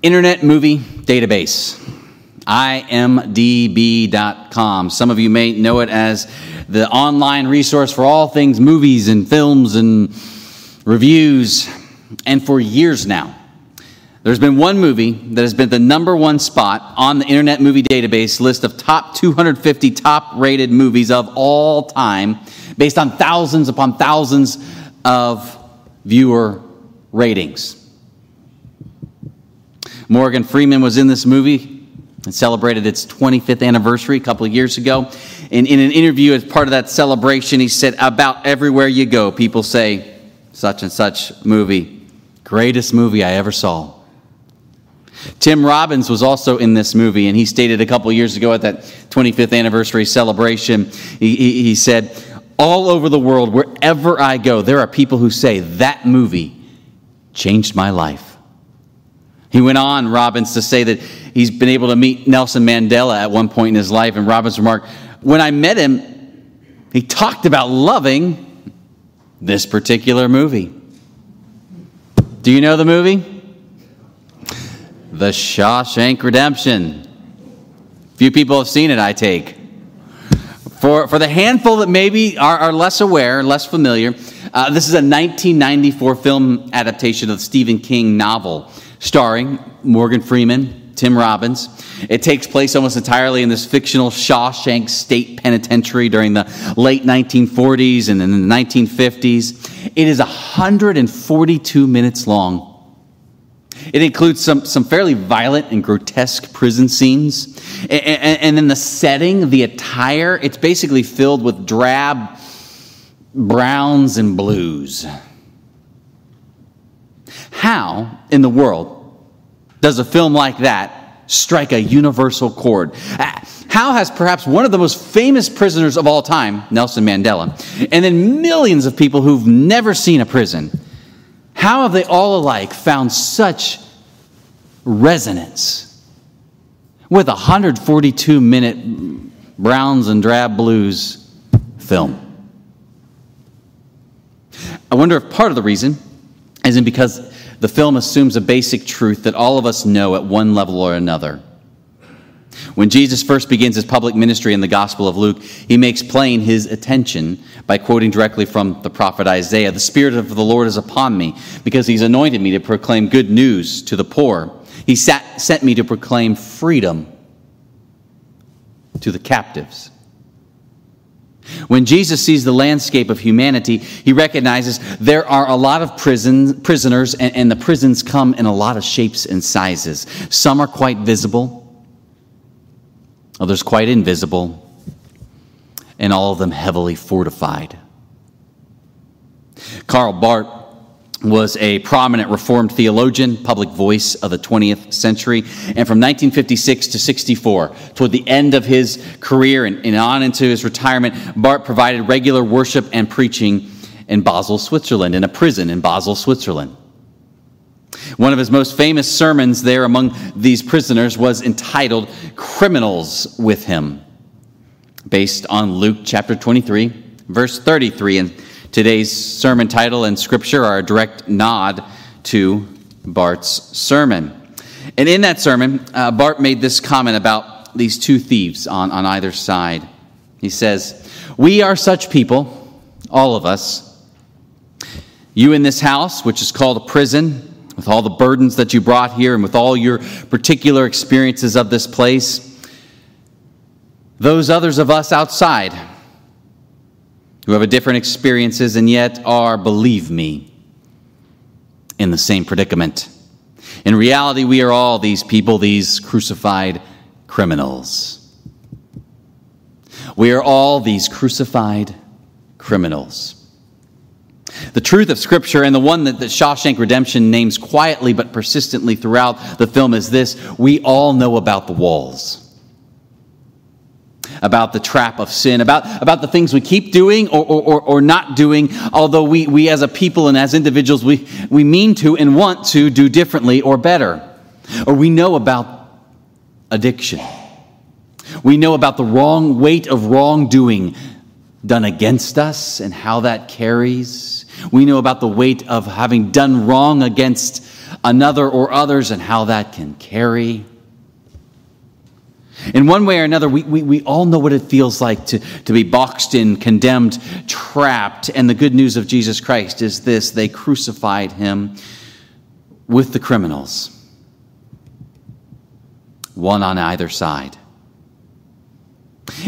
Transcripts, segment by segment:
Internet Movie Database, imdb.com. Some of you may know it as the online resource for all things movies and films and reviews. And for years now, there's been one movie that has been the number one spot on the Internet Movie Database list of top 250 top rated movies of all time, based on thousands upon thousands of viewer ratings. Morgan Freeman was in this movie and celebrated its 25th anniversary a couple of years ago. And in an interview as part of that celebration, he said, About everywhere you go, people say, such and such movie, greatest movie I ever saw. Tim Robbins was also in this movie, and he stated a couple years ago at that 25th anniversary celebration, he, he, he said, All over the world, wherever I go, there are people who say, That movie changed my life. He went on, Robbins, to say that he's been able to meet Nelson Mandela at one point in his life, and Robbins remarked, When I met him, he talked about loving this particular movie. Do you know the movie? The Shawshank Redemption. Few people have seen it, I take. For, for the handful that maybe are, are less aware, less familiar, uh, this is a 1994 film adaptation of the Stephen King novel starring Morgan Freeman, Tim Robbins. It takes place almost entirely in this fictional Shawshank State Penitentiary during the late 1940s and in the 1950s. It is 142 minutes long. It includes some, some fairly violent and grotesque prison scenes. And, and, and in the setting, the attire, it's basically filled with drab browns and blues. How in the world does a film like that strike a universal chord? Uh, how has perhaps one of the most famous prisoners of all time, Nelson Mandela, and then millions of people who've never seen a prison, how have they all alike found such resonance with a 142 minute browns and drab blues film? I wonder if part of the reason isn't because the film assumes a basic truth that all of us know at one level or another. When Jesus first begins his public ministry in the Gospel of Luke, he makes plain his attention by quoting directly from the prophet Isaiah The Spirit of the Lord is upon me, because he's anointed me to proclaim good news to the poor. He sat, sent me to proclaim freedom to the captives. When Jesus sees the landscape of humanity, he recognizes there are a lot of prison, prisoners, and, and the prisons come in a lot of shapes and sizes. Some are quite visible, others quite invisible, and all of them heavily fortified. Karl Barth was a prominent Reformed theologian, public voice of the 20th century. And from 1956 to 64, toward the end of his career and, and on into his retirement, Barth provided regular worship and preaching in Basel, Switzerland, in a prison in Basel, Switzerland. One of his most famous sermons there among these prisoners was entitled Criminals with Him, based on Luke chapter 23, verse 33. And today's sermon title and scripture are a direct nod to Barth's sermon. And in that sermon, uh, Barth made this comment about these two thieves on, on either side. He says, We are such people, all of us. You in this house, which is called a prison, with all the burdens that you brought here and with all your particular experiences of this place. Those others of us outside who have a different experiences and yet are, believe me, in the same predicament. In reality, we are all these people, these crucified criminals. We are all these crucified criminals. The truth of Scripture, and the one that the Shawshank Redemption names quietly but persistently throughout the film, is this we all know about the walls. About the trap of sin, about, about the things we keep doing or, or, or not doing, although we, we as a people and as individuals, we, we mean to and want to do differently or better. Or we know about addiction. We know about the wrong weight of wrongdoing done against us and how that carries. We know about the weight of having done wrong against another or others, and how that can carry. In one way or another, we, we, we all know what it feels like to, to be boxed in, condemned, trapped. And the good news of Jesus Christ is this they crucified him with the criminals, one on either side.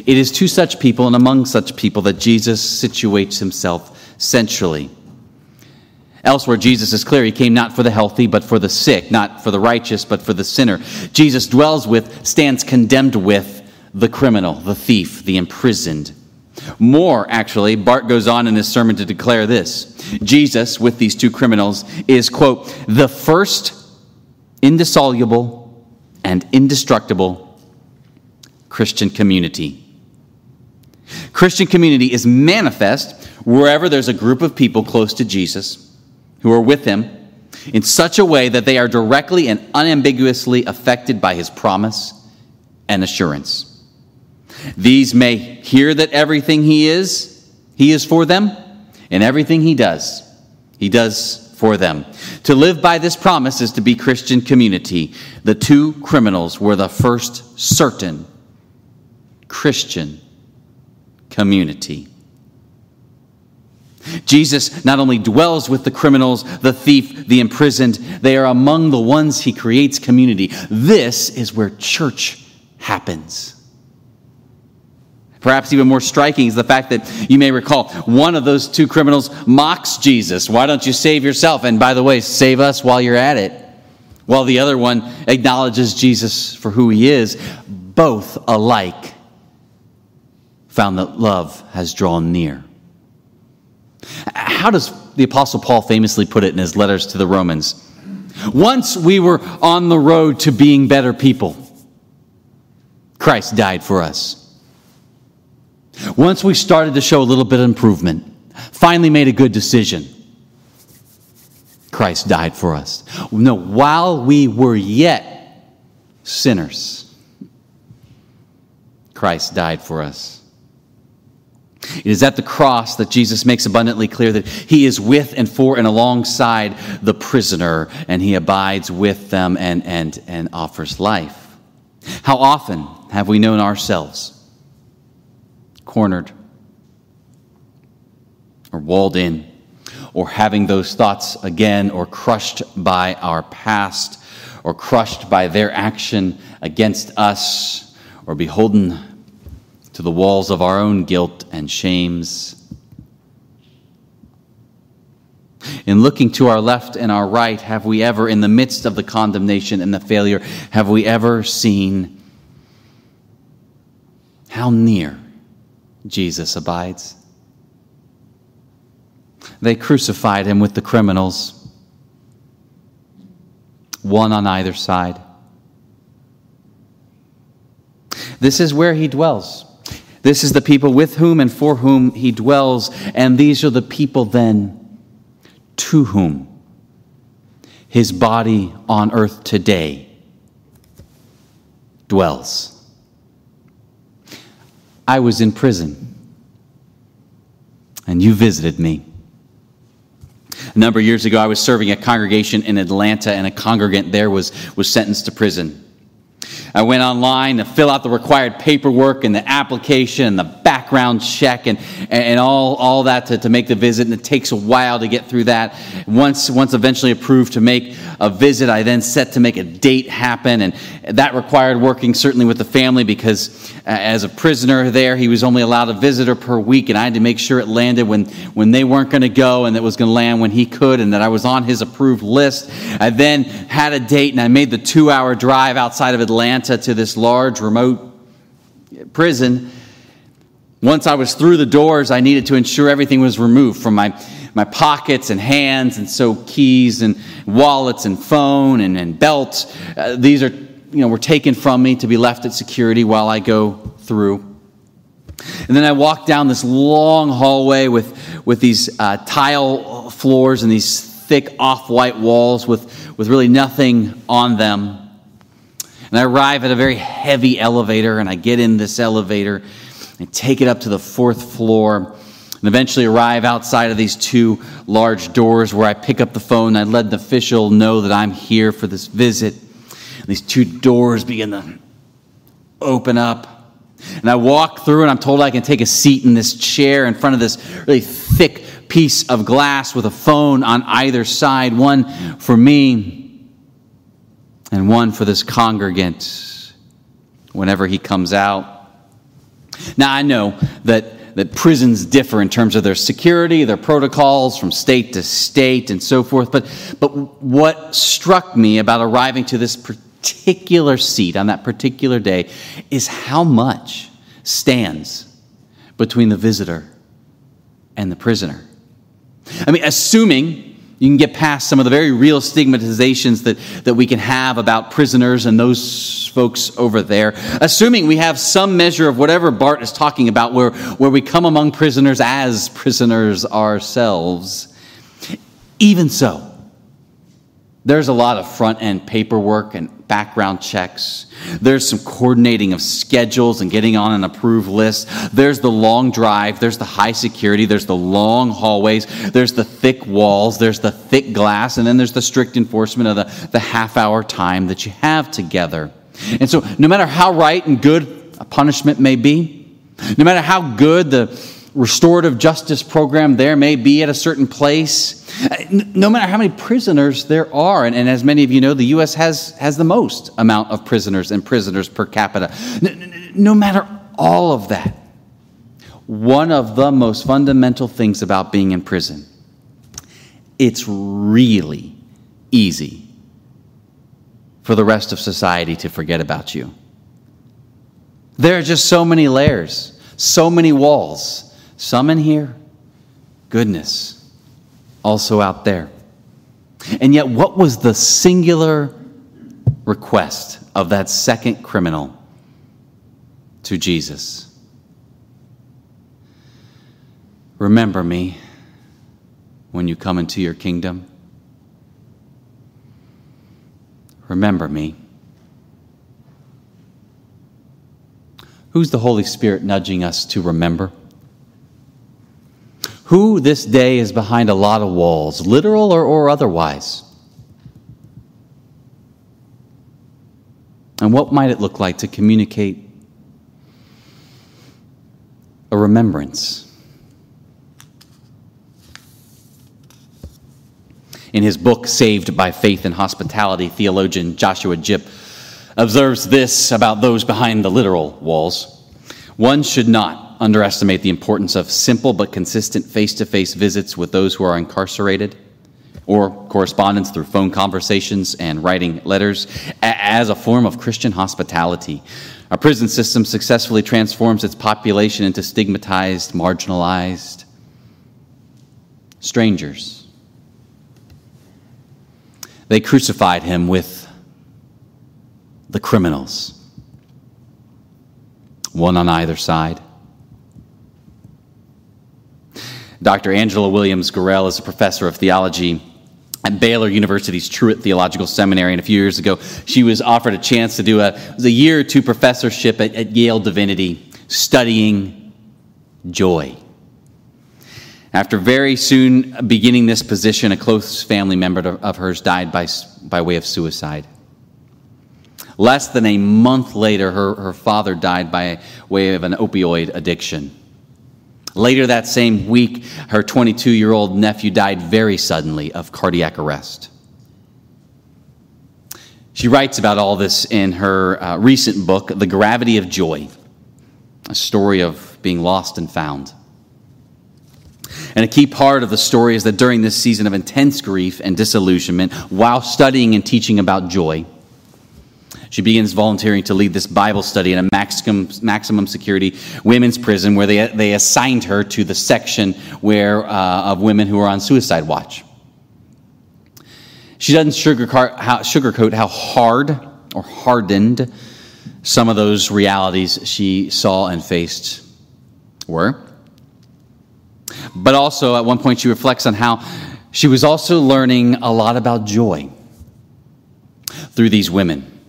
It is to such people and among such people that Jesus situates himself centrally. Elsewhere, Jesus is clear. He came not for the healthy, but for the sick, not for the righteous, but for the sinner. Jesus dwells with, stands condemned with the criminal, the thief, the imprisoned. More, actually, Barth goes on in his sermon to declare this Jesus, with these two criminals, is, quote, the first indissoluble and indestructible Christian community. Christian community is manifest wherever there's a group of people close to Jesus who are with him in such a way that they are directly and unambiguously affected by his promise and assurance. These may hear that everything he is, he is for them, and everything he does, he does for them. To live by this promise is to be Christian community. The two criminals were the first certain Christian community. Jesus not only dwells with the criminals, the thief, the imprisoned, they are among the ones he creates community. This is where church happens. Perhaps even more striking is the fact that you may recall one of those two criminals mocks Jesus. Why don't you save yourself? And by the way, save us while you're at it. While the other one acknowledges Jesus for who he is. Both alike found that love has drawn near. How does the Apostle Paul famously put it in his letters to the Romans? Once we were on the road to being better people, Christ died for us. Once we started to show a little bit of improvement, finally made a good decision, Christ died for us. No, while we were yet sinners, Christ died for us. It is at the cross that Jesus makes abundantly clear that he is with and for and alongside the prisoner, and he abides with them and, and, and offers life. How often have we known ourselves cornered or walled in, or having those thoughts again, or crushed by our past, or crushed by their action against us, or beholden to the walls of our own guilt and shames. In looking to our left and our right, have we ever, in the midst of the condemnation and the failure, have we ever seen how near Jesus abides? They crucified him with the criminals, one on either side. This is where he dwells. This is the people with whom and for whom he dwells, and these are the people then to whom his body on earth today dwells. I was in prison, and you visited me. A number of years ago, I was serving a congregation in Atlanta, and a congregant there was, was sentenced to prison. I went online to fill out the required paperwork and the application and the background check and, and all, all that to, to make the visit. And it takes a while to get through that. Once, once eventually approved to make a visit, I then set to make a date happen. And that required working certainly with the family because uh, as a prisoner there, he was only allowed a visitor per week. And I had to make sure it landed when, when they weren't going to go and it was going to land when he could and that I was on his approved list. I then had a date and I made the two hour drive outside of Atlanta Atlanta to this large remote prison. Once I was through the doors, I needed to ensure everything was removed from my, my pockets and hands, and so keys and wallets and phone and, and belt. Uh, these are, you know, were taken from me to be left at security while I go through. And then I walked down this long hallway with, with these uh, tile floors and these thick off white walls with, with really nothing on them. And I arrive at a very heavy elevator, and I get in this elevator and take it up to the fourth floor. and eventually arrive outside of these two large doors where I pick up the phone. And I let the official know that I'm here for this visit. And these two doors begin to open up. And I walk through, and I'm told I can take a seat in this chair in front of this really thick piece of glass with a phone on either side one for me and one for this congregant whenever he comes out. Now, I know that that prisons differ in terms of their security, their protocols from state to state, and so forth. But, but what struck me about arriving to this particular seat on that particular day is how much stands between the visitor and the prisoner. I mean, assuming you can get past some of the very real stigmatizations that, that we can have about prisoners and those folks over there, assuming we have some measure of whatever Barth is talking about, where, where we come among prisoners as prisoners ourselves. Even so, there's a lot of front end paperwork and background checks. There's some coordinating of schedules and getting on an approved list. There's the long drive. There's the high security. There's the long hallways. There's the thick walls. There's the thick glass. And then there's the strict enforcement of the, the half hour time that you have together. And so, no matter how right and good a punishment may be, no matter how good the restorative justice program there may be at a certain place. No matter how many prisoners there are, and, and, as many of you know, the U.S. has, has the most amount of prisoners and prisoners per capita. No, no matter all of that, one of the most fundamental things about being in prison, it's really easy for the rest of society to forget about you. There are just so many layers, so many walls some in here, goodness, also out there. And yet, what was the singular request of that second criminal to Jesus? Remember me when you come into your kingdom. Remember me. Who's the Holy Spirit nudging us to remember? Who this day is behind a lot of walls, literal or, or otherwise? And what might it look like to communicate a remembrance? In his book, Saved by Faith and Hospitality, theologian Joshua Jipp observes this about those behind the literal walls. One should not underestimate the importance of simple but consistent face to face visits with those who are incarcerated or correspondence through phone conversations and writing letters as a form of Christian hospitality. Our prison system successfully transforms its population into stigmatized, marginalized strangers. They crucified him with the criminals, one on either side. Dr. Angela Williams Gorrell is a professor of theology at Baylor University's Truett Theological Seminary. And a few years ago, she was offered a chance to do a, a year or two professorship at, at Yale Divinity, studying joy. After very soon beginning this position, a close family member of hers died by, by way of suicide. Less than a month later, her, her father died by way of an opioid addiction. Later that same week, her 22 year old nephew died very suddenly of cardiac arrest. She writes about all this in her uh, recent book, The Gravity of Joy, a story of being lost and found. And a key part of the story is that during this season of intense grief and disillusionment, while studying and teaching about joy, she begins volunteering to lead this Bible study in a maximum, maximum security women's prison where they, they assigned her to the section where, uh, of women who are on suicide watch. She doesn't sugarcoat how, sugarcoat how hard or hardened some of those realities she saw and faced were. But also, at one point, she reflects on how she was also learning a lot about joy through these women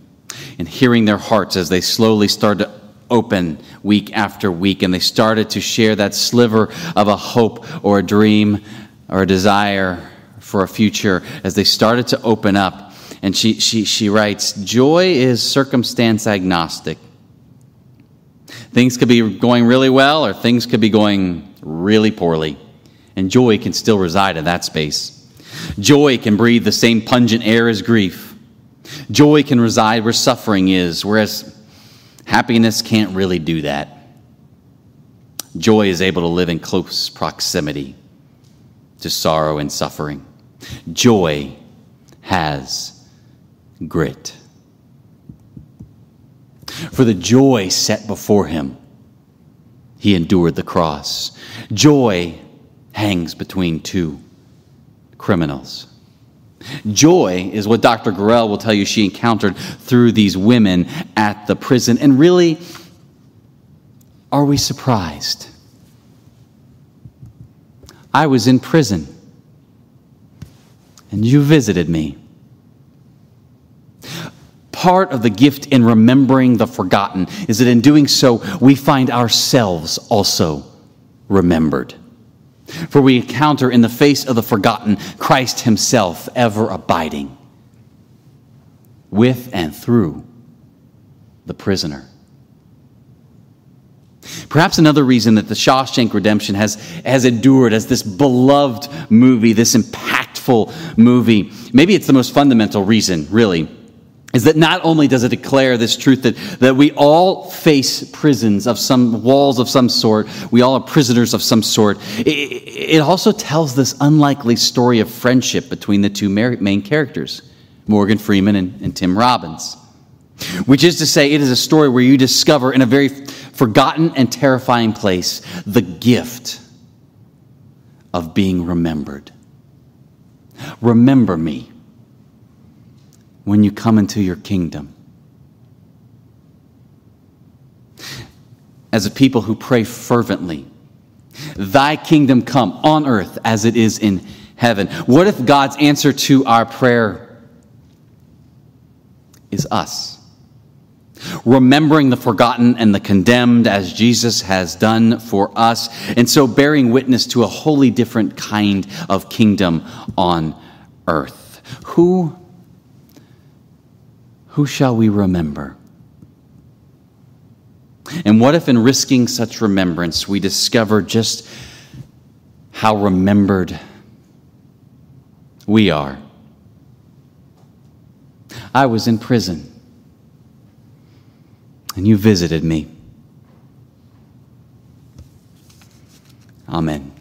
and hearing their hearts as they slowly start to open week after week, and they started to share that sliver of a hope or a dream or a desire for a future as they started to open up. And she, she, she writes Joy is circumstance agnostic. Things could be going really well, or things could be going really poorly. And joy can still reside in that space. Joy can breathe the same pungent air as grief. Joy can reside where suffering is, whereas happiness can't really do that. Joy is able to live in close proximity to sorrow and suffering. Joy has grit. For the joy set before him, he endured the cross. Joy hangs between two criminals. Joy is what Dr. Gorrell will tell you she encountered through these women at the prison. And really, are we surprised? I was in prison, and you visited me. Part of the gift in remembering the forgotten is that in doing so, we find ourselves also remembered. For we encounter in the face of the forgotten Christ Himself ever abiding with and through the prisoner. Perhaps another reason that the Shawshank Redemption has, has endured as this beloved movie, this impactful movie, maybe it's the most fundamental reason, really is that not only does it declare this truth that, that we all face prisons of some walls of some sort, we all are prisoners of some sort, it, it also tells this unlikely story of friendship between the two main characters, Morgan Freeman and, and Tim Robbins. Which is to say, it is a story where you discover in a very forgotten and terrifying place the gift of being remembered. Remember me when you come into your kingdom. As a people who pray fervently, Thy kingdom come on earth as it is in heaven. What if God's answer to our prayer is us? Remembering the forgotten and the condemned as Jesus has done for us, and so bearing witness to a wholly different kind of kingdom on earth. Who who shall we remember? And what if, in risking such remembrance, we discover just how remembered we are? I was in prison, and you visited me. Amen.